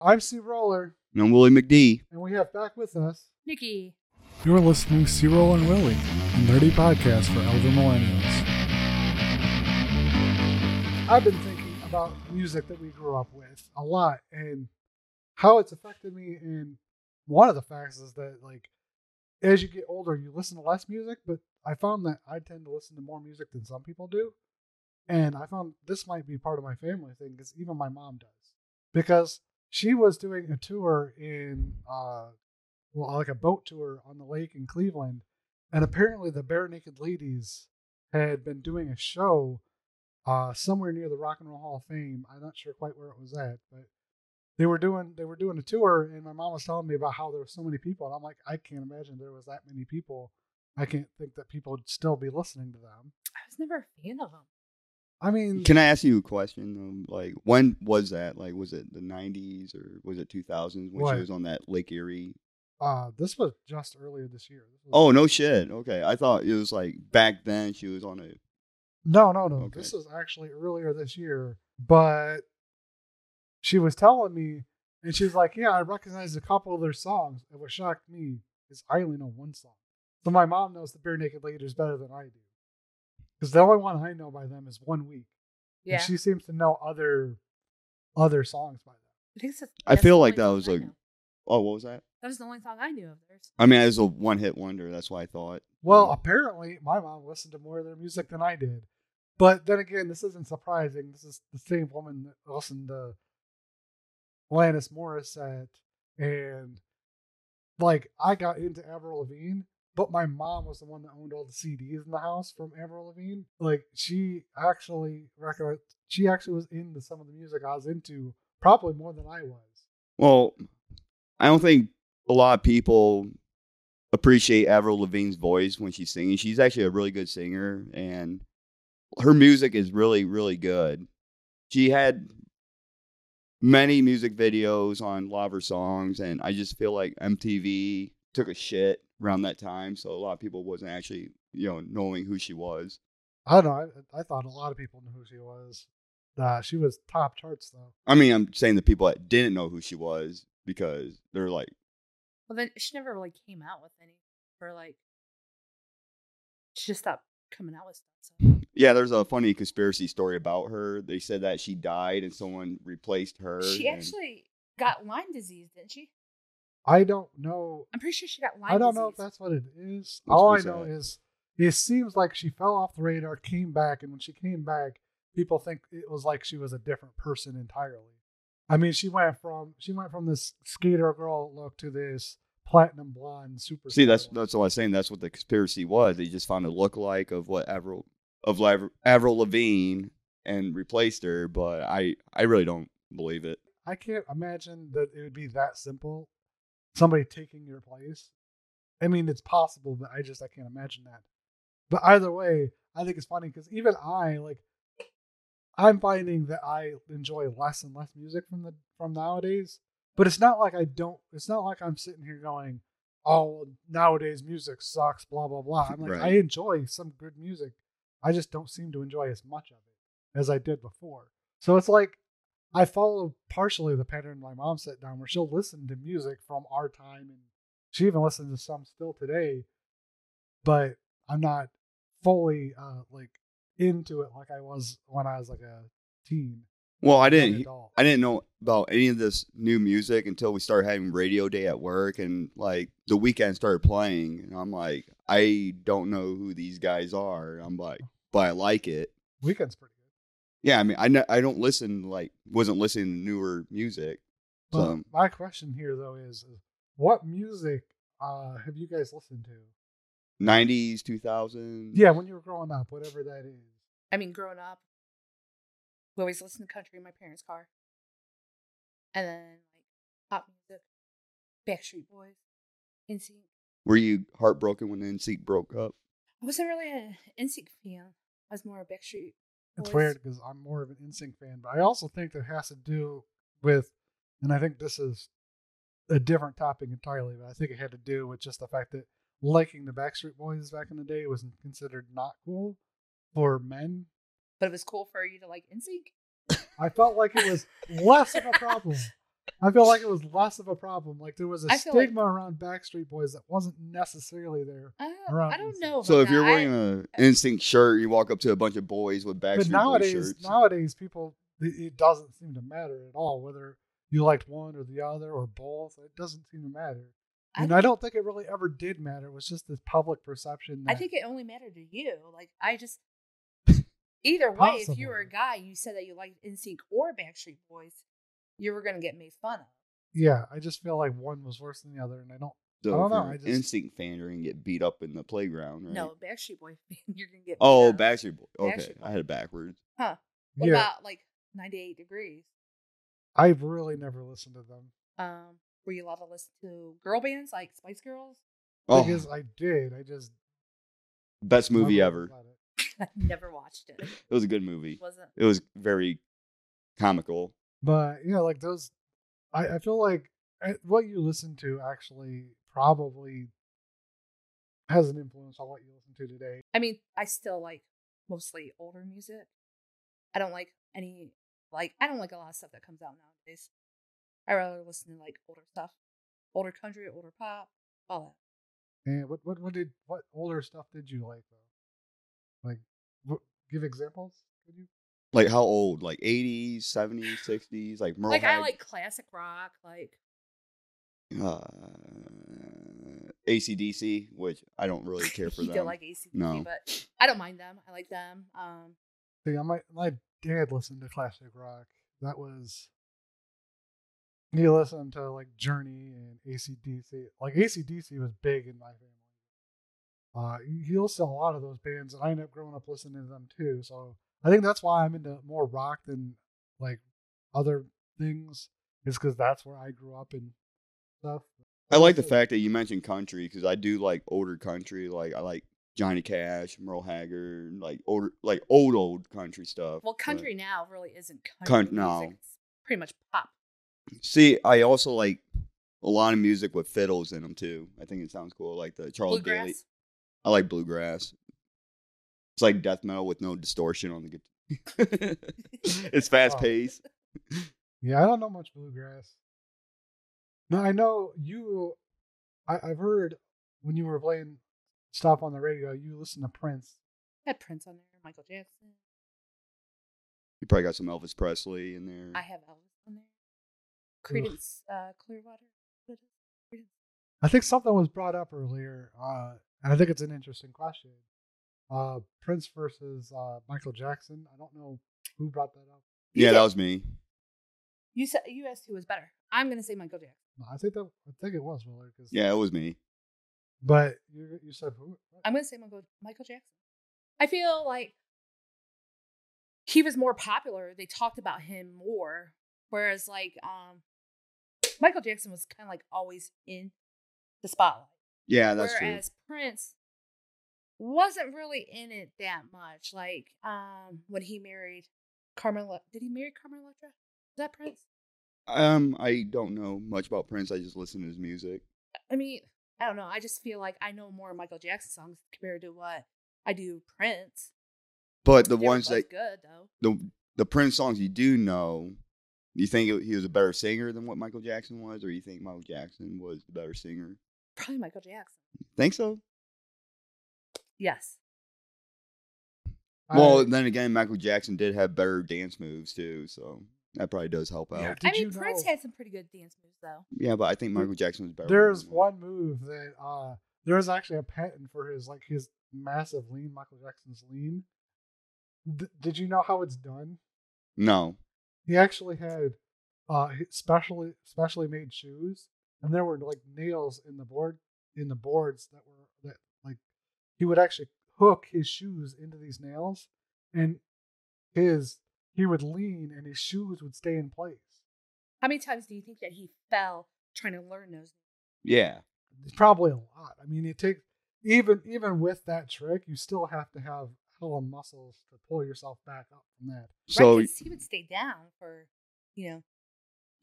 I'm Steve Roller, And I'm Willie McD. and we have back with us. Nikki. You're listening to C-Roll and Willie, a nerdy podcast for elder millennials. I've been thinking about music that we grew up with a lot and how it's affected me. And one of the facts is that, like, as you get older, you listen to less music, but I found that I tend to listen to more music than some people do. And I found this might be part of my family thing because even my mom does. Because she was doing a tour in, uh, well, like a boat tour on the lake in Cleveland. And apparently the Barenaked Ladies had been doing a show uh, somewhere near the Rock and Roll Hall of Fame. I'm not sure quite where it was at, but they were doing they were doing a tour, and my mom was telling me about how there were so many people, and I'm like, I can't imagine there was that many people. I can't think that people would still be listening to them. I was never a fan of them. I mean, Can I ask you a question? Um, like, when was that? Like, was it the 90s or was it 2000s when What? she was on that Lake Erie? uh, this was just earlier this year. This Oh, no shit. Okay. I thought it was like back then she was on a. No, no, no. Okay. This is actually earlier this year, but she was telling me, and she's like, "Yeah, I recognized a couple of their songs." And what shocked me is I only know one song. So my mom knows the Barenaked Ladies better than I do, because the only one I know by them is One Week, Yeah. and she seems to know other other songs by them. I, think that's, I that's feel the like that was I like- know. Oh, what was that? That was the only song I knew of theirs. I mean, it was a one hit wonder. That's why I thought. Well, apparently my mom listened to more of their music than I did. But then again, this isn't surprising. This is the same woman that listened to Alanis Morissette and like I got into Avril Lavigne, but my mom was the one that owned all the CDs in the house from Avril Lavigne. Like she actually she actually was into some of the music I was into probably more than I was. Well, I don't think a lot of people appreciate Avril Lavigne's voice when she's singing. She's actually a really good singer, and her music is really, really good. She had many music videos on a lot of her songs, and I just feel like MTV took a shit around that time, so a lot of people wasn't actually, you know, knowing who she was. I don't know. I, I thought a lot of people knew who she was. Uh, she was top charts though. I mean, I'm saying the people that didn't know who she was because they're like, Well, then she never really came out with any. Or like, she just stopped coming out with stuff. So. Yeah, there's a funny conspiracy story about her. They said that she died and someone replaced her. She and- actually got Lyme disease, didn't she? I don't know. I'm pretty sure she got Lyme I don't disease. know if that's what it is. What's- All I what's know that? is it seems like she fell off the radar, came back, and when she came back, people think it was like she was a different person entirely. I mean, she went from she went from this skater girl look to this platinum blonde super. See, that's that's what I was saying. That's what the conspiracy was. They just found a lookalike of what Avril of Lav- Avril Lavigne and replaced her. But I I really don't believe it. I can't imagine that it would be that simple. Somebody taking your place. I mean, it's possible, but I just I can't imagine that. But either way, I think it's funny because even I like I'm finding that I enjoy less and less music from the from nowadays. But it's not like I don't. It's not like I'm sitting here going, "Oh, nowadays music sucks." Blah blah blah. I'm like, Right. I enjoy some good music. I just don't seem to enjoy as much of it as I did before. So it's like I follow partially the pattern my mom set down, where she'll listen to music from our time, and she even listens to some still today. But I'm not fully uh, like into it like I was when I was like a teen. Well, I didn't. I didn't know about any of this new music until we started having radio day at work, and like the Weeknd started playing, and I'm like, I don't know who these guys are. I'm like, but I like it. Weeknd's pretty. Yeah, I mean, I ne- I don't listen like wasn't listening to newer music. But So my question here though is, is what music uh, have you guys listened to? '90s, 2000s. Yeah, when you were growing up, whatever that is. I mean, growing up, we always listened to country in my parents' car. And then, like, pop music, Backstreet Boys, NSYNC. Were you heartbroken when NSYNC broke up? I wasn't really an NSYNC fan. I was more a Backstreet. It's weird because I'm more of an NSYNC fan, but I also think that has to do with, and I think this is a different topic entirely, but I think it had to do with just the fact that liking the Backstreet Boys back in the day was considered not cool for men. But it was cool for you to like NSYNC. I felt like it was less of a problem. I feel like it was less of a problem. Like there was a feel like- stigma around Backstreet Boys that wasn't necessarily there. I don't, Around I don't NSYNC. know. So about if you're wearing an NSYNC shirt, you walk up to a bunch of boys with Backstreet but Boys nowadays, shirts. nowadays people, it, it doesn't seem to matter at all whether you liked one or the other or both. It doesn't seem to matter. I And I, don't think it really ever did matter. It was just this public perception. That, I think it only mattered to you. Like I just either way, if you were a guy, you said that you liked NSYNC or Backstreet Boys, you were gonna get made fun of. yeah, I just feel like one was worse than the other, and I don't. so I don't know, I just- NSYNC fan, you're gonna get beat up in the playground, right? No, Backstreet Boy, you're gonna get. beat Oh, up. Backstreet Boys. Okay, Backstreet I had it backwards. Huh? What yeah, about like 98 Degrees? I've really never listened to them Um, were you allowed to listen to girl bands like Spice Girls? Oh, because I did. I just best movie ever. I never watched it. It was a good movie. Wasn't It was very comical. But you know, like those, I, I feel like uh, what you listen to actually probably has an influence on what you listen to today. I mean, I still like mostly older music. I don't like any like I don't like a lot of stuff that comes out nowadays. I rather listen to like older stuff, older country, older pop, all that. And what what what did what older stuff did you like though? Like, wh- give examples. Could you? Like how old? Like 80s, 70s, 60s? Like Merle like I Hag- like classic rock, like uh, ACDC, which I don't really care for you them. don't like ACDC, No. but I don't mind them. I like them. Um, See, I my my dad listened to classic rock. That was. He listened to like Journey and ACDC. Like ACDC was big in my family. Uh, he- he listened to a lot of those bands, and I ended up growing up listening to them too. So I think that's why I'm into more rock than like other things. Is because that's where I grew up and stuff. I like the fact that you mentioned country because I do like older country. Like I like Johnny Cash, Merle Haggard, like older, like old old country stuff. well, but- country now really isn't country Cunt- music. no. It's pretty much pop. See, I also like a lot of music with fiddles in them too. I think it sounds cool. Like the Charles Daly. Bluegrass. I like bluegrass. It's like death metal with no distortion on the guitar. it's fast Oh. paced. Yeah, I don't know much bluegrass. No, I know you. I, I've heard when you were playing stuff on the radio, you listen to Prince. I had Prince on there, Michael Jackson. You probably got some Elvis Presley in there. I have Elvis on there. Creedence, uh, Clearwater. What is? Creedence. I think something was brought up earlier, uh, and I think it's an interesting question. Uh, Prince versus uh, Michael Jackson. I don't know who brought that up. You yeah, did- that was me. You said you asked who was better. I'm gonna say Michael Jackson. No, I think that I think it was Willard. Cause, Yeah, it was me. But you you said who? what? I'm gonna say Michael Michael Jackson. I feel like he was more popular. They talked about him more, whereas like um, Michael Jackson was kind of like always in the spotlight. Yeah, that's true. whereas Prince wasn't really in it that much. Like um, when he married Carmela, did he marry Carmen Electra? Is that Prince? Um, I don't know much about Prince. I just listen to his music. I mean, I don't know. I just feel like I know more Michael Jackson songs compared to what I do Prince. But the They were ones that good though. the the Prince songs you do know, you think he was a better singer than what Michael Jackson was, or you think Michael Jackson was the better singer? Probably Michael Jackson. Think so? Yes. well, I- then again, Michael Jackson did have better dance moves too, so that probably does help out. Yeah, Yeah, I mean, Prince know- had some pretty good dance moves though. Yeah, but I think Michael Jackson was better. There's one move that uh there's actually a patent for his like his massive lean, Michael Jackson's lean. D- did you know how it's done? No. He actually had uh specially specially made shoes, and there were like nails in the board in the boards that were that like he would actually hook his shoes into these nails, and his he would lean and his shoes would stay in place. How many times do you think that he fell trying to learn those? Yeah. It's probably a lot. I mean, it takes even even with that trick, you still have to have hella muscles to pull yourself back up from that. So right, 'cause he would stay down for, you know,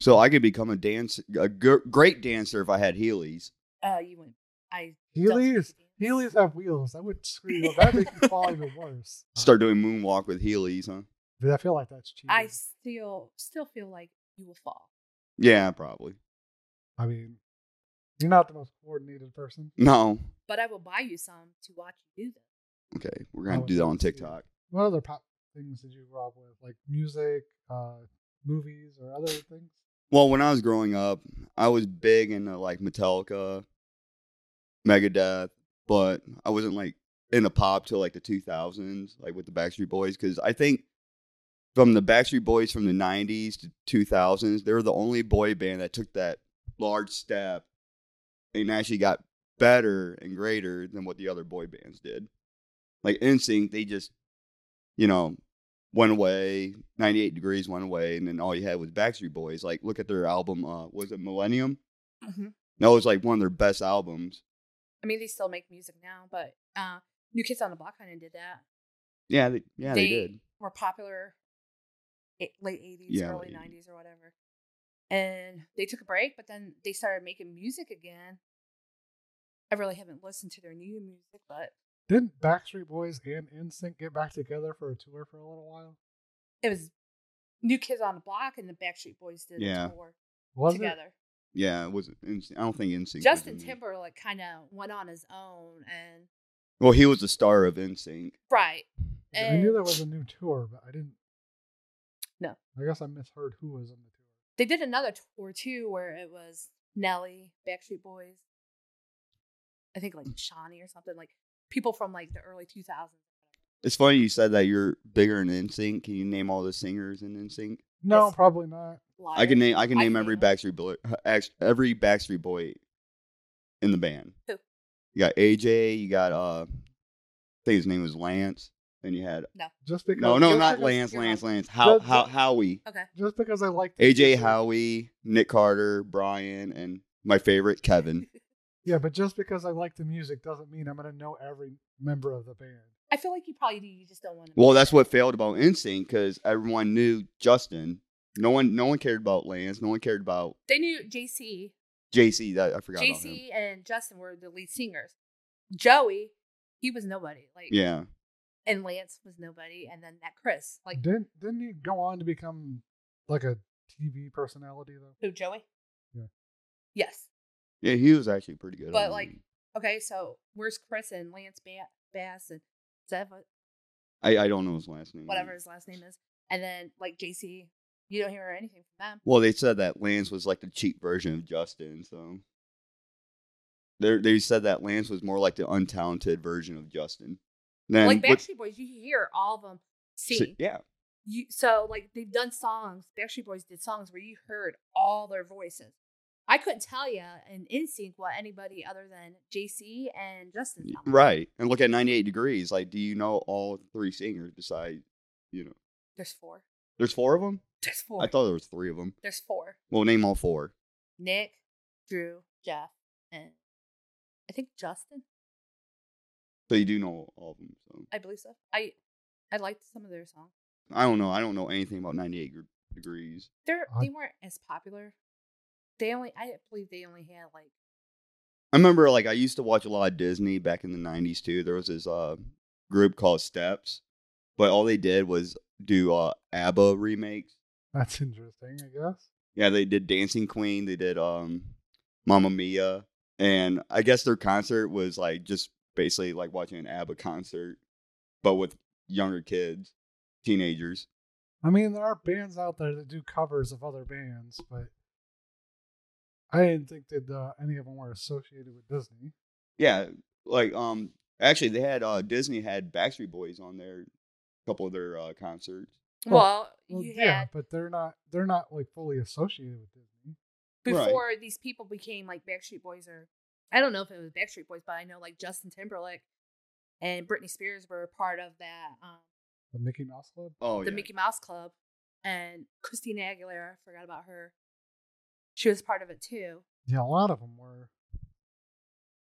so I could become a dance a great dancer if I had Heelys. uh, you went. I don't Heelys, think Heelys have wheels. That would screw you up. That'd make you fall even worse. Start doing moonwalk with Heelys, huh? But I feel like that's cheating. I still still feel like you will fall. Yeah, probably. I mean, you're not the most coordinated person. No. But I will buy you some to watch you do this. Okay, we're gonna do that on to see. TikTok. What other pop things did you grow up with? Like music, uh, movies, or other things? Well, when I was growing up, I was big into like Metallica, Megadeth, but I wasn't like into pop till like the 2000s, like with the Backstreet Boys, because I think from the Backstreet Boys from the 90s to 2000s, they were the only boy band that took that large step and actually got better and greater than what the other boy bands did. Like NSYNC, they just, you know, went away. 98 Degrees went away, and then all you had was Backstreet Boys. Like, look at their album. Uh, was it Millennium? Mhm. That was like one of their best albums. I mean, they still make music now, but uh, New Kids on the Block kind of did that. Yeah, they, yeah, they, did. were popular late 80s, Yeah, early 90s or whatever. And they took a break, but then they started making music again. I really haven't listened to their new music, but Didn't Backstreet Boys and NSYNC get back together for a tour for a little while? it was New Kids on the Block and the Backstreet Boys did Yeah. a tour Was together. Yeah, it was. NSYNC. I don't think NSYNC. was Justin. Timberlake kind of went on his own and Well, he was the star of NSYNC. right. it? I knew And there was a new tour, but I didn't. No. I guess I misheard who was on the tour. they did another tour too where it was Nelly, Backstreet Boys. I think like mm. Shawnee or something like people from like the early 2000s. It's funny you said that you're bigger in NSYNC. Can you name all the singers in NSYNC? No, Yes. probably not. I can name. I can name can every. Backstreet boy, every Backstreet Boy in the band. Who? You got AJ. You got uh, I think his name was Lance. Then you had no, Just because. no, no, just not because- Lance. you're Lance. wrong. Lance. How, The- how, the- Howie. Okay. Just because I like AJ Howie, Nick Carter, Brian, and my favorite Kevin. Yeah, but just because I like the music doesn't mean I'm gonna know every member of the band. I feel like you probably do. You just don't want to. Well, that's what failed about NSYNC because everyone knew Justin. No one, no one cared about Lance. No one cared about they knew JC, JC. That I forgot about him. JC, and Justin were the lead singers. Joey, he was nobody. Like Yeah, and Lance was nobody, and then that Chris, like Didn't didn't he go on to become like a TV personality though? who Joey? Yeah. Yes. yeah, he was actually pretty good. But like, it. okay, so where's Chris and Lance ba- Bass and that uh what, I, I don't know his last name. whatever his last name is? And then like JC, you don't hear anything from them. Well, they said that Lance was like the cheap version of Justin. So they they said that Lance was more like the untalented version of Justin. Then like what- Backstreet Boys, you hear all of them so- sing. yeah, You so like they've done songs. Backstreet Boys did songs where you heard all their voices. I couldn't tell you in NSYNC what anybody other than JC and Justin sounded like. right. And look at 98 Degrees. Like, do you know all three singers besides you know? There's four. There's four of them. There's four. I thought there was three of them. There's four. Well, name all four. Nick, Drew, Jeff, and I think Justin. So you do know all of them. So I believe so. I I liked some of their songs. I don't know. I don't know anything about 98 Degrees. They're they weren't as popular. They only I believe they only had like I remember like I used to watch a lot of Disney back in the 90s too. There was this uh group called Steps, but all they did was do uh ABBA remakes. That's interesting, I guess. Yeah, they did Dancing Queen, they did um Mamma Mia, and I guess their concert was like just basically like watching an ABBA concert but with younger kids, teenagers. I mean, there are bands out there that do covers of other bands, but I didn't think that uh, any of them were associated with Disney. Yeah, like um actually they had uh Disney had Backstreet Boys on their couple of their uh concerts. Well, Well, you yeah, had but they're not. They're not like fully associated with Disney. Right. before these people became like Backstreet Boys or I don't know if it was Backstreet Boys, but I know like Justin Timberlake and Britney Spears were part of that um The Mickey Mouse Club. Oh the yeah. Mickey Mouse Club and Christina Aguilera, I forgot about her. She was part of it too. Yeah, a lot of them were.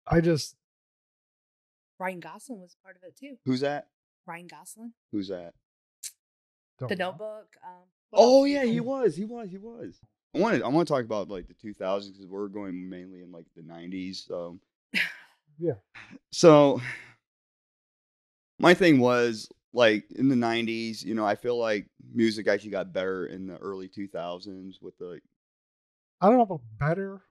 I just Ryan Gosling was part of it too. Who's that? Ryan Gosling, Who's that? don't The know. Notebook. Um, Oh yeah, he was. He was. He was. I want to. I want to talk about like the 2000s because we're going mainly in like the 90s. So Yeah, so my thing was like in the 90s. You know, I feel like music actually got better in the early 2000s with the I don't know about better.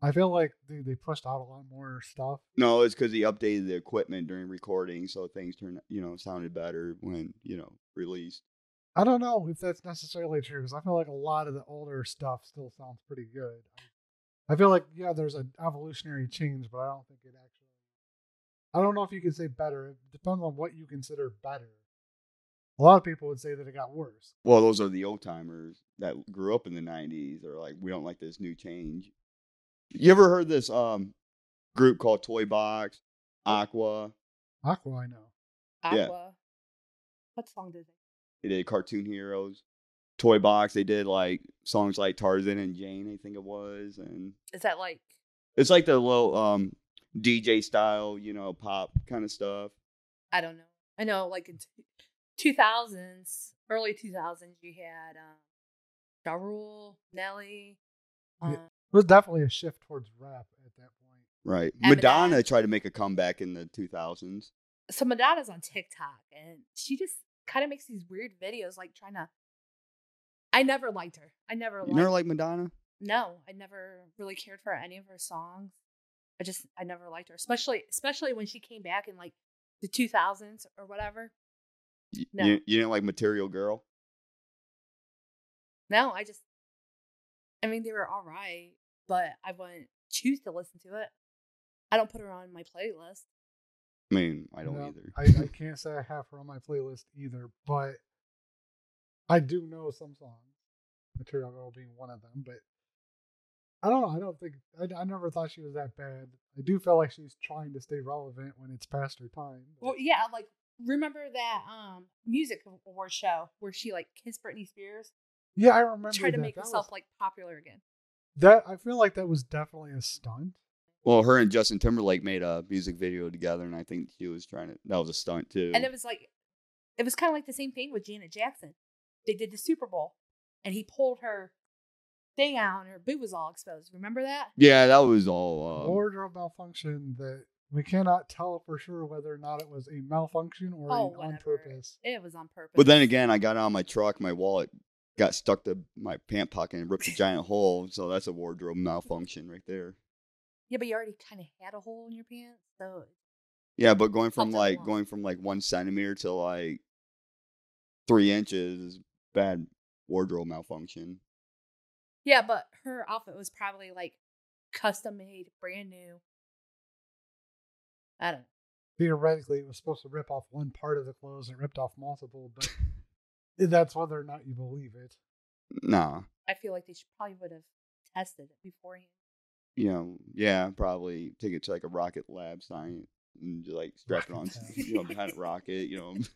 I feel like they, they pushed out a lot more stuff. No, it's because he updated the equipment during recording, so things turned, you know, sounded better when you know released. I don't know if that's necessarily true because I feel like a lot of the older stuff still sounds pretty good. I feel like yeah, there's an evolutionary change, but I don't think it actually. I don't know if you can say better. It depends on what you consider better. A lot of people would say that it got worse. Well, those are the old timers that grew up in the '90s. They're like, we don't like this new change. You ever heard this um group called Toy Box, Aqua? Aqua, I know. Aqua. Yeah. What song did they? They did Cartoon Heroes. Toy Box. They did like songs like Tarzan and Jane, I think it was, and Is that like it's like the little um DJ style, you know, pop kind of stuff. I don't know. I know like in two thousands, early two thousands, you had um, Ja Rule, Nelly. Yeah. Um, It was definitely a shift towards rap at that point. Right. Eminem. Madonna tried to make a comeback in the 2000s. so Madonna's on TikTok, and she just kind of makes these weird videos, like trying to. I never liked her. I never You liked. never like Madonna? no, I never really cared for any of her songs. I just I never liked her, especially especially when she came back in like the two thousands or whatever. Y- No. You, you didn't like Material Girl? No, I just. I mean, they were all right, but I wouldn't choose to listen to it. I don't put her on my playlist. I mean, I don't No, either. I, I can't say I have her on my playlist either, but I do know some songs. Material Girl being one of them, but I don't know. I don't think I, I never thought she was that bad. I do feel like she's trying to stay relevant when it's past her time. but- Well, yeah, like remember that um music award show where she like kissed Britney Spears, yeah, I remember. tried to that. make That herself was- like popular again. that. I feel like that was definitely a stunt. Well, her and Justin Timberlake made a music video together, and I think she was trying to. That was a stunt too. And it was like, it was kind of like the same thing with Janet Jackson. They did the Super Bowl, and he pulled her thing out, and her boob was all exposed. Remember that? yeah, that was all. Uh, wardrobe malfunction that we cannot tell for sure whether or not it was a malfunction or Oh, an on purpose. It was on purpose. but then again, I got out of my truck, my wallet got stuck to my pant pocket and ripped a giant hole. So that's a wardrobe malfunction right there. yeah, but you already kind of had a hole in your pants, so Yeah, but going from like along. going from like one centimeter to like three inches is bad wardrobe malfunction. yeah. But her outfit was probably like custom made, brand new. I don't know. Theoretically, it was supposed to rip off one part of the clothes and it ripped off multiple, but that's whether or not you believe it. No. I feel like they should probably would have tested it beforehand. you know, yeah, probably take it to like a rocket lab science and just like strap it on, Rocket you know, behind a rocket, you know.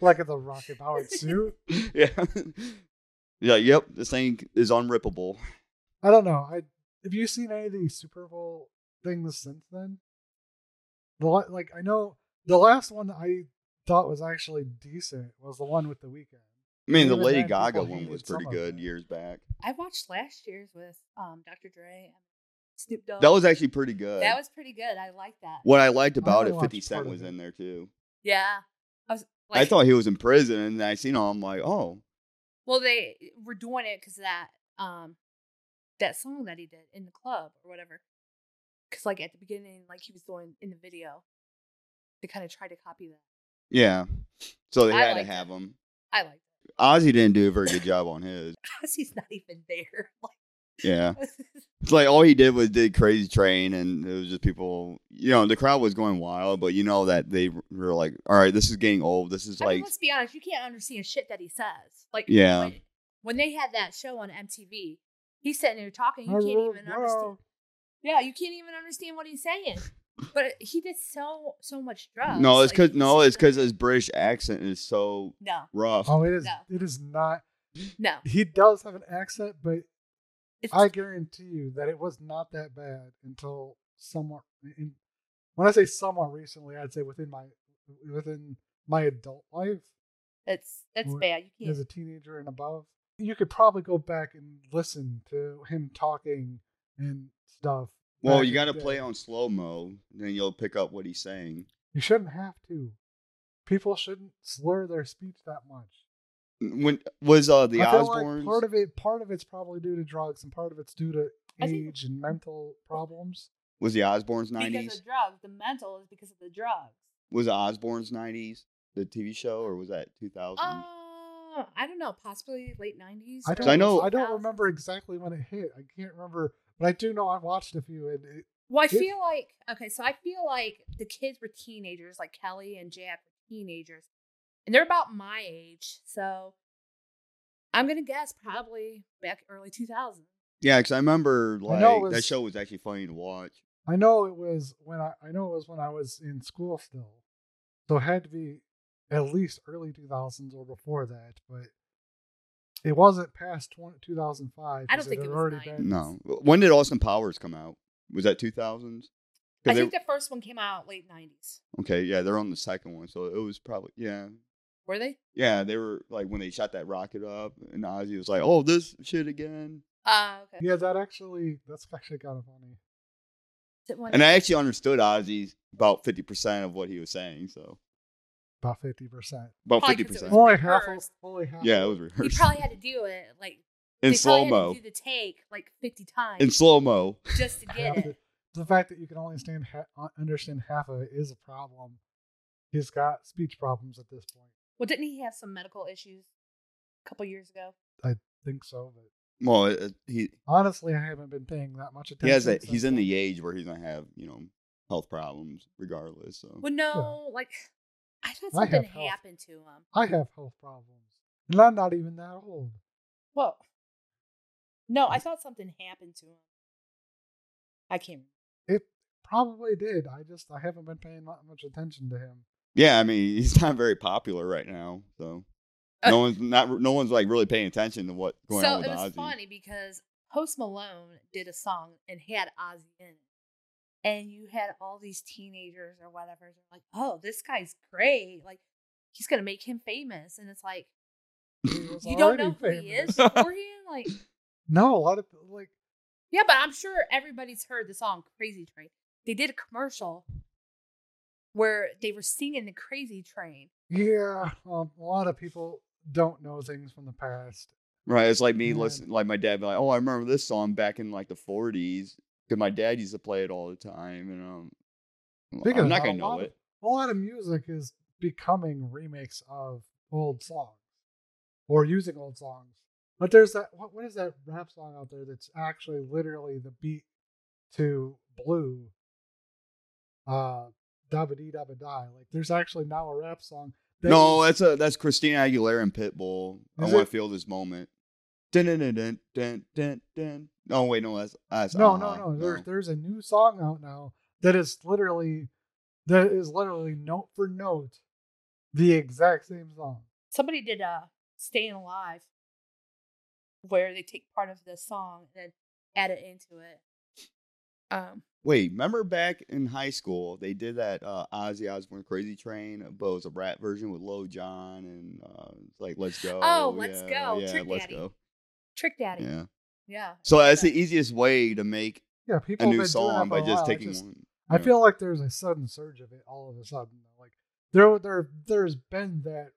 Like it's a rocket powered suit. yeah. Yeah, yep, this thing is unrippable. I don't know. I have you seen any of these Super Bowl things since then? The like I know the last one I thought was actually decent was the one with the Weeknd. I mean, the Even Lady then, Gaga one was pretty good it. years back. I watched last year's with um Dr. Dre and Snoop Dogg. That was actually pretty good. that was pretty good. I liked that. what I liked about only it. Fifty watched Cent part of was it. in there too. Yeah, I was. Like, I thought he was in prison, and I seen him. I'm like, oh, Well, they were doing it because that um that song that he did in the club or whatever. Because like at the beginning, like he was doing in the video, they kind of tried to copy that. yeah. So they I had to liked have it. him. I liked it. Ozzy didn't do a very good job on his. Ozzy's not even there. Yeah. Like, It's like all he did was did crazy train, and it was just people. You know, the crowd was going wild, but you know that they were like, "All right, this is getting old. This is I mean, like, let's be honest, you can't understand shit that he says. Like, Yeah. when, when they had that show on MTV, he's sitting there talking, you can't even understand. Yeah, you can't even understand what he's saying. But he did so so much drugs. no, it's because he's no, it's because his British accent is so no, rough. Oh, it is. No. It is not. no. He does have an accent, but It's I guarantee you that it was not that bad until somewhat. In, when I say somewhat recently, I'd say within my within my adult life it's it's bad. You can't. as a teenager and above. You could probably go back and listen to him talking and stuff. well, you got to play on slow mo, then you'll pick up what he's saying. You shouldn't have to. People shouldn't slur their speech that much. When was uh the I feel like Osbournes? part of it, part of it's probably due to drugs, and part of it's due to I think- age and mental problems. was the Osbournes because nineties? of drugs. The mental is because of the drugs. Was the Osbournes nineties? The TV show, or was that two thousand? Uh, I don't know. Possibly late nineties. I don't. I know- I don't remember exactly when it hit. I can't remember, but I do know I watched a few, and it, Well, I It- feel like okay, so I feel like the kids were teenagers, like Kelly and Jack were teenagers, and they're about my age. So I'm gonna guess probably back early 2000s. Yeah, because I remember like know it that show was actually funny to watch. I know it was when I. I know it was when I was in school still, so it had to be at least early two thousands or before that, but. It wasn't past 20, 2005. I don't think had it was already 90s. been. No, when did Austin Powers come out? Was that two thousands? I think the first one came out late 90s. okay, yeah, they're on the second one, so it was probably yeah, Were they? yeah. They were like when they shot that rocket up, and Ozzy was like, "Oh, this shit again." Uh, okay. Yeah, that actually that's actually kind of funny. Is it one- And I actually understood Ozzy about fifty percent of what he was saying, so About fifty percent. about Probably fifty 'cause it percent. Only half. Only half. Yeah, it was he rehearsed probably had to do it like in slow mo. do the take like 50 times In slow mo. just to get it. the, the fact that you can only stand ha- uh, understand half of it is a problem. He's got speech problems at this point. Well, didn't he have some medical issues a couple years ago? I think so, but Well, it, it- he honestly, I haven't been paying that much attention. he has that. since He's in the age where he's gonna have you know health problems regardless. So Well, no, like I thought I have something health. happened to him. I have health problems, and I'm not even that old. Well, no, I thought something happened to him. I can't. It probably did. I just I haven't been paying that much attention to him. yeah, I mean he's not very popular right now. So Uh, no one's not no one's like really paying attention to what's going so on So it was Ozzy. funny because Post Malone did a song and had Ozzy in it. And you had all these teenagers or whatever. They're like, oh, this guy's great. Like, he's going to make him famous. And it's like, you don't know already who he famous. is beforehand? Like, No, a lot of like yeah, but I'm sure everybody's heard the song Crazy Train. They did a commercial where they were singing the Crazy Train. yeah, um, a lot of people don't know things from the past. Right, it's like me Yeah. listen, like my dad be like, "Oh, I remember this song back in like the '40s," because my dad used to play it all the time, and um, Speaking I'm not gonna know of- it. A lot of music is becoming remakes of old songs or using old songs. But there's that what, what is that rap song out there that's actually literally the beat to Blue? Uh, Dabba Dee Dabba Die. Like there's actually now a rap song. that No, that's a that's Christina Aguilera and Pitbull. I want to feel this moment. Dun dun dun dun dun dun. No, wait, no, that's that's no, uh-huh, no, no. There's there's a new song out now that is literally that is literally note for note the exact same song. Somebody did a Staying Alive where they take part of the song and then add it into it. Um, Wait, remember back in high school they did that uh, Ozzy Osbourne Crazy Train, but it was a rap version with Lil Jon and uh, it's like Let's Go. Oh, Let's yeah, Go, yeah, Trick Let's go. Trick Daddy. Yeah. Yeah. So that's Yeah. the easiest way to make Yeah, people a new been doing that song by just while. I taking just- one. I yeah. feel like there's a sudden surge of it all of a sudden. Like there, there, there's been that.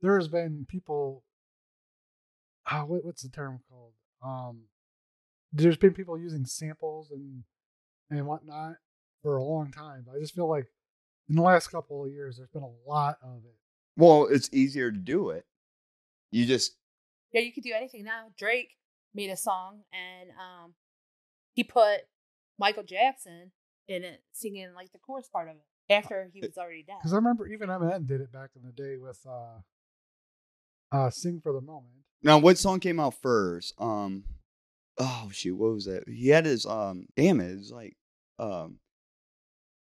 There's been people. Ah, what, what's the term called? Um, there's been people using samples and and whatnot for a long time. But I just feel like in the last couple of years, there's been a lot of it. Well, it's easier to do it. You just Yeah, you could do anything now. Drake made a song and um he put Michael Jackson in it singing like the chorus part of it after he was already dead. Because I remember even Eminem did it back in the day with uh, uh, "Sing for the Moment." now what song came out first? Um, oh shoot, what was that? He had his um, damn it, it's like um,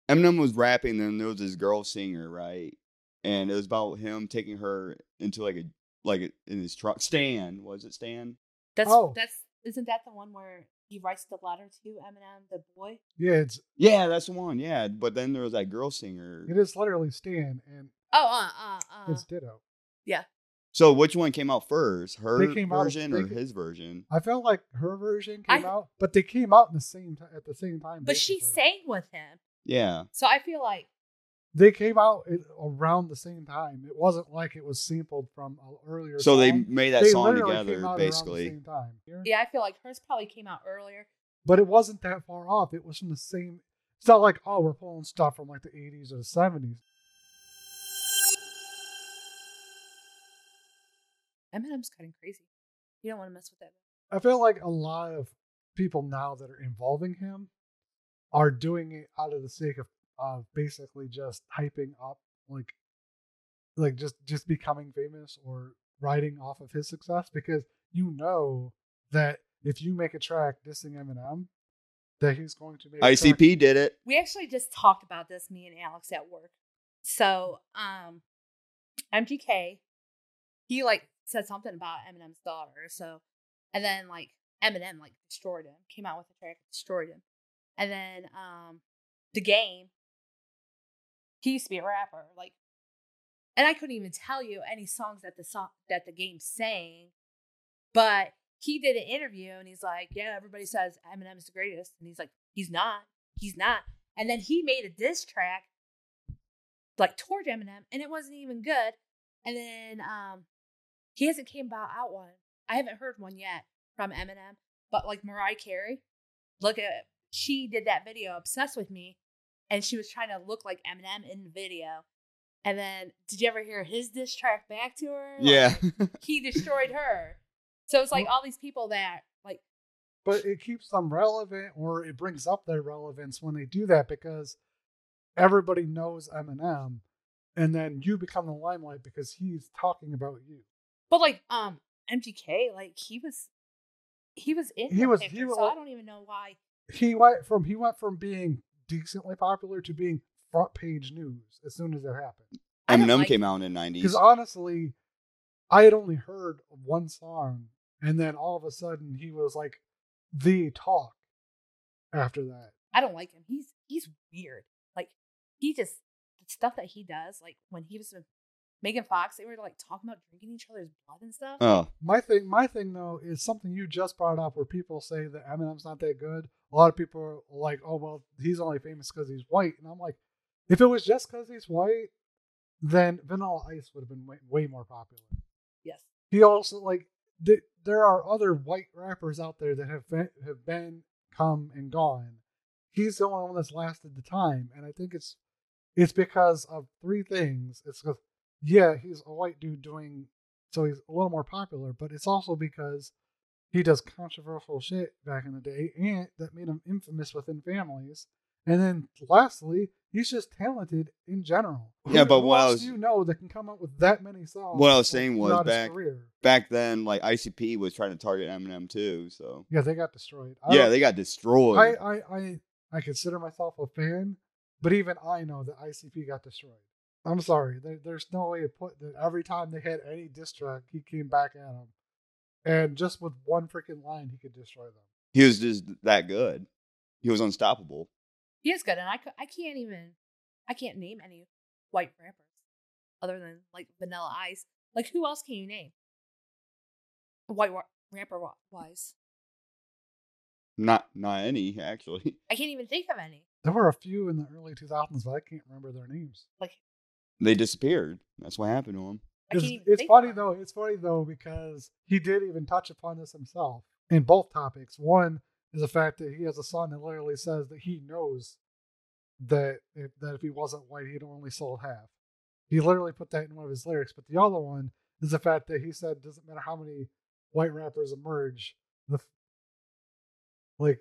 Eminem was rapping, then there was this girl singer, right? And it was about him taking her into like a like a, in his truck. Stan was it Stan? That's Oh. that's isn't that the one where he writes the letter to Eminem, the boy? Yeah, it's Yeah, that's the one. Yeah, but then there was that girl singer. it is literally Stan and Oh, uh, uh, uh. it's Dido. Yeah. So which one came out first? Her They came out- version they or ca- his version? I felt like her version I- came out, but they came out in the same time at the same time. but she sang with him, Yeah. so I feel like they came out at, around the same time. It wasn't like it was sampled from an earlier. So they made that They song literally came together, out around the basically. same time. Yeah, I feel like hers probably came out earlier. but it wasn't that far off. It was from the same. It's not like oh, we're pulling stuff from like the '80s or the '70s. Eminem's kind of crazy. You don't want to mess with that. I feel like a lot of people now that are involving him are doing it out of the sake of of basically just hyping up like like just just becoming famous or riding off of his success because you know that if you make a track dissing Eminem that he's going to make a track- ICP did it. We actually just talked about this, me and Alex at work. So, um, MGK, he like said something about Eminem's daughter. So, and then like Eminem like destroyed him, came out with a track, destroyed him, and then um, the game. He used to be a rapper, like, and I couldn't even tell you any songs that the song that the game sang, but he did an interview and he's like, "Yeah, everybody says Eminem is the greatest," and he's like, "He's not. He's not." And then he made a diss track like toward Eminem, and it wasn't even good. And then um, he hasn't came about out one. I haven't heard one yet from Eminem, but like Mariah Carey, look at she did that video "Obsessed with Me," and she was trying to look like Eminem in the video. And then, did you ever hear his diss track back to her? Like, Yeah. he destroyed her. So it's like all these people that like but it keeps them relevant or it brings up their relevance when they do that because everybody knows Eminem and then you become the limelight because he's talking about you. But like um MGK, like he was he was in He was- picture, he was- so I don't even know why. He went from he went from being decently popular to being front page news as soon as it happened. I don't Eminem like came it. out in the Because 90s. honestly, I had only heard one song, and then all of a sudden he was like the talk after that. I don't like him. He's he's weird. Like he just the stuff that he does, like when he was with Megan Fox, they were like talking about drinking each other's blood and stuff. Oh, My thing, my thing though, is something you just brought up, where people say that Eminem's not that good. A lot of people are like, "Oh well, he's only famous because he's white," and I'm like, if it was just because he's white, then Vanilla Ice would have been way, way more popular. yes. He also like th- there are other white rappers out there that have been, have been come and gone. He's the only one that's lasted the time, and I think it's it's because of three things. It's because yeah, he's a white dude doing so he's a little more popular, but it's also because he does controversial shit back in the day, and that made him infamous within families. And then lastly, he's just talented in general. Yeah, Who- but what else was- you know that can come up with that many songs? What I was saying was back- back then, like ICP was trying to target Eminem too. So Yeah, they got destroyed. I yeah, they got destroyed. I, I, I, I consider myself a fan, but even I know that ICP got destroyed. I'm sorry. There, there's no way to put that. Every time they had any diss track, he came back at them, and just with one freaking line, he could destroy them. he was just that good. He was unstoppable. He is good, and I, I can't even I can't name any white rappers other than like Vanilla Ice. Like who else can you name? White wa- rapper wa- wise, Not not any actually. I can't even think of any. There were a few in the early 2000s, but I can't remember their names. Like They disappeared. That's what happened to him. It's, it's funny of though. It's funny though because he did even touch upon this himself in both topics. One is the fact that he has a son that literally says that he knows that if, that if he wasn't white, he'd only sold half. He literally put that in one of his lyrics. But the other one is the fact that he said doesn't matter how many white rappers emerge, the f- like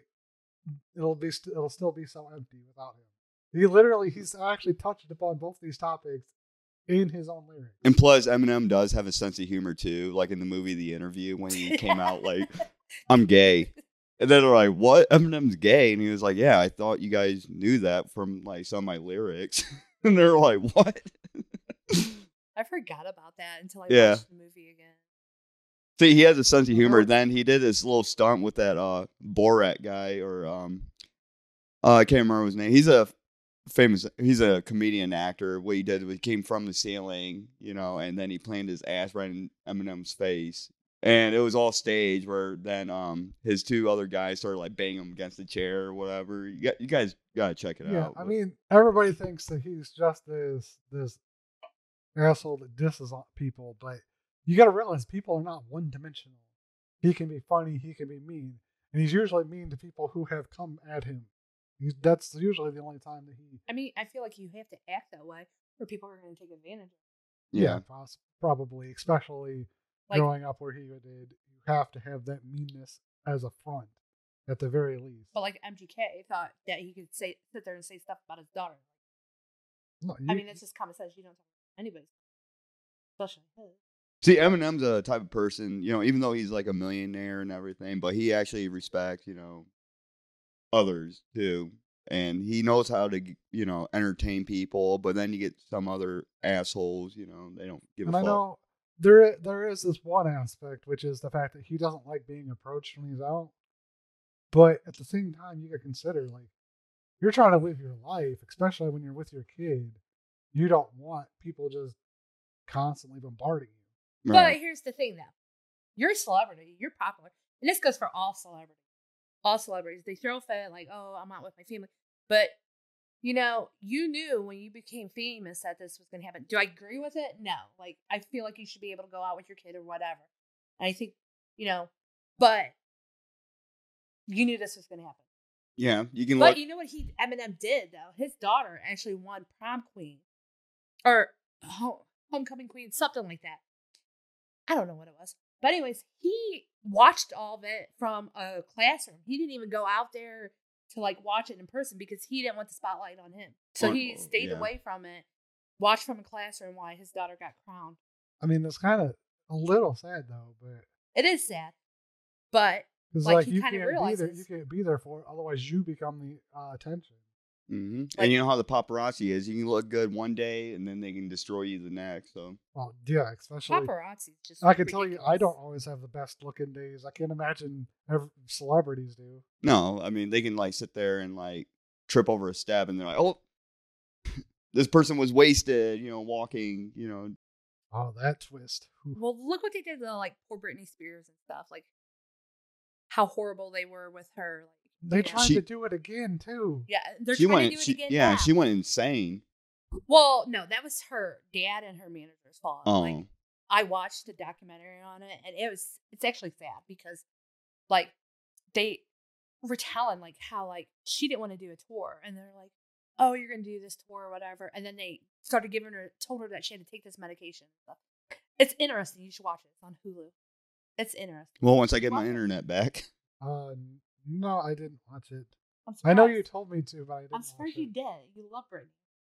it'll be st- it'll still be so empty without him. He literally he's actually touched upon both these topics in his own lyrics. And plus, Eminem does have a sense of humor too. Like in the movie The Interview when he came out like, "I'm gay," and then they're like, "What? Eminem's gay?" And he was like, "Yeah, I thought you guys knew that from like some of my lyrics." and they're like, "What?" I forgot about that until I Yeah. watched the movie again. See, he has a sense of humor. Then he did this little stunt with that uh Borat guy, or um, uh, I can't remember his name. He's a famous. He's a comedian actor. What he did was he came from the ceiling, you know, and then he planted his ass right in Eminem's face. and it was all stage Where then um his two other guys started like banging him against the chair or whatever. You got you guys gotta check it yeah, out. I mean, everybody thinks that he's just this this asshole that disses on people, but you got to realize people are not one dimensional. He can be funny, he can be mean, and he's usually mean to people who have come at him. He's, that's usually the only time that he. I mean, I feel like you have to act that way, or people are going to take advantage. Of it. Yeah, poss- probably, especially Like- growing up where he did. You have to have that meanness as a front, at the very least. But like MGK thought that he could say sit there and say stuff about his daughter. No, I mean, it's just common sense. You don't talk to anybody, especially his. See, Eminem's a type of person, you know, even though he's like a millionaire and everything, but he actually respects, you know, others too. And he knows how to, you know, entertain people. But then you get some other assholes, you know, they don't give and a I fuck. know there there is this one aspect, which is the fact that he doesn't like being approached when he's out. But at the same time, you got to consider like you're trying to live your life, especially when you're with your kid. You don't want people just constantly bombarding you. But Right. here's the thing, though. You're a celebrity. You're popular, and this goes for all celebrities. All celebrities, they throw a fit like, "Oh, I'm out with my family," but you know, you knew when you became famous that this was going to happen. Do I agree with it? No. Like, I feel like you should be able to go out with your kid or whatever. And I think, you know, but you knew this was going to happen. yeah, you can But look. you know what he Eminem did though? His daughter actually won prom queen, or ho- homecoming queen, something like that. I don't know what it was, but anyways, he watched all of it from a classroom. He didn't even go out there to like watch it in person because he didn't want the spotlight on him. So he stayed yeah. away from it, watched from a classroom while his daughter got crowned. I mean, it's kind of a little sad though, but It is sad, but Like, like, you can't be there, you can't be there for, it, otherwise you become the uh, attention. Hmm like- and you know how the paparazzi is. You can look good one day and then they can destroy you the next. So, Well, yeah, especially paparazzi just. I can tell you, I don't always have the best looking days. I can't imagine ev celebrities do. no, I mean, they can like sit there and like trip over a step and they're like, oh, this person was wasted, you know, walking, you know. Oh, that twist. Well, look what they did to like poor Britney Spears and stuff. Like how horrible they were with her. Like They yeah. tried She- to do it again too. yeah, they're she trying went, to do it she, again. yeah, now. she went insane. Well, no, that was her dad and her manager's fault. Oh, Like I watched a documentary on it, and it was it's actually sad because like they were telling like how like she didn't want to do a tour, and they're like, "Oh, you're gonna do this tour or whatever," and then they started giving her told her that she had to take this medication. and. It's interesting. You should watch it. It's on Hulu. It's interesting. well, once I get my internet back. Uh, no, I didn't watch it. I'm I know you told me to, but I didn't. I'm watch surprised it. you did. You love Britney.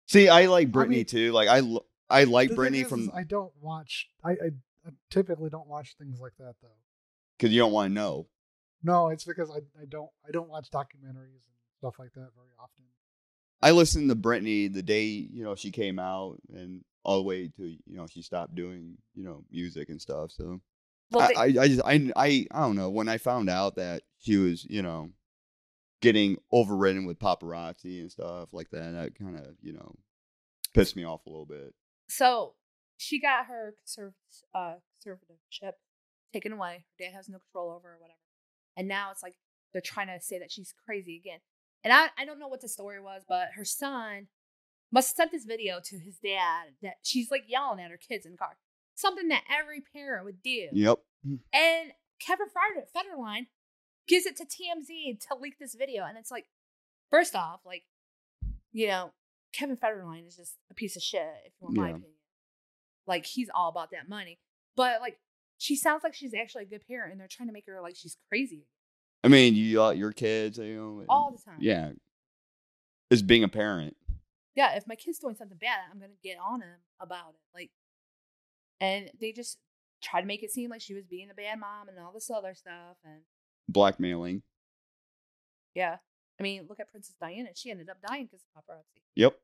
See, I like Britney mean- too. Like I, lo- I like The thing Britney is, from I don't watch. I, I, I typically don't watch things like that though. because you don't want to know. No, it's because I, I don't I don't watch documentaries and stuff like that very often. I listened to Britney the day you know she came out, and all the way to you know she stopped doing you know music and stuff. So Well, I, I, I just I, I I don't know when I found out that she was you know getting overridden with paparazzi and stuff like that. That kind of you know pissed me off a little bit. So she got her conserv- uh, chip taken away. Her dad has no control over her or whatever. And now it's like they're trying to say that she's crazy again. And I, I don't know what the story was, but her son must have sent this video to his dad that she's like yelling at her kids in the car. Something that every parent would do. Yep. And Kevin Federline gives it to TMZ to leak this video. And it's like, first off, like, you know, Kevin Federline is just a piece of shit, if you want my opinion. Like, he's all about that money. But, like, she sounds like she's actually a good parent, and they're trying to make her like she's crazy I mean, you got your kids, you know. all the time. Yeah. Is being a parent. Yeah, if my kid's doing something bad, I'm going to get on him about it. Like, and they just tried to make it seem like she was being a bad mom and all this other stuff. And Blackmailing. yeah, I mean, look at Princess Diana. She ended up dying because of paparazzi. Yep.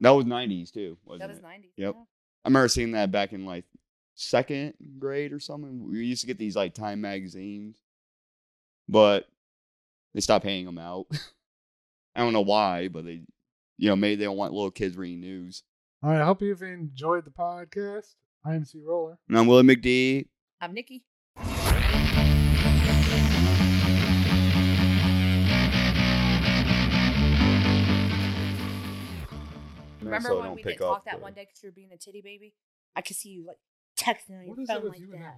That was nineties too, wasn't that was it? 90s. Yep. yeah. I remember seeing that back in like second grade or something. We used to get these like Time magazines, but they stopped paying them out. I don't know why, but they, you know, maybe they don't want little kids reading news. All right, I hope you've enjoyed the podcast. I'm CRollur. And I'm Willy McD. I'm Nikki. Remember so when we didn't talk that one day because you were being a titty baby? I could see you like texting on your phone like that?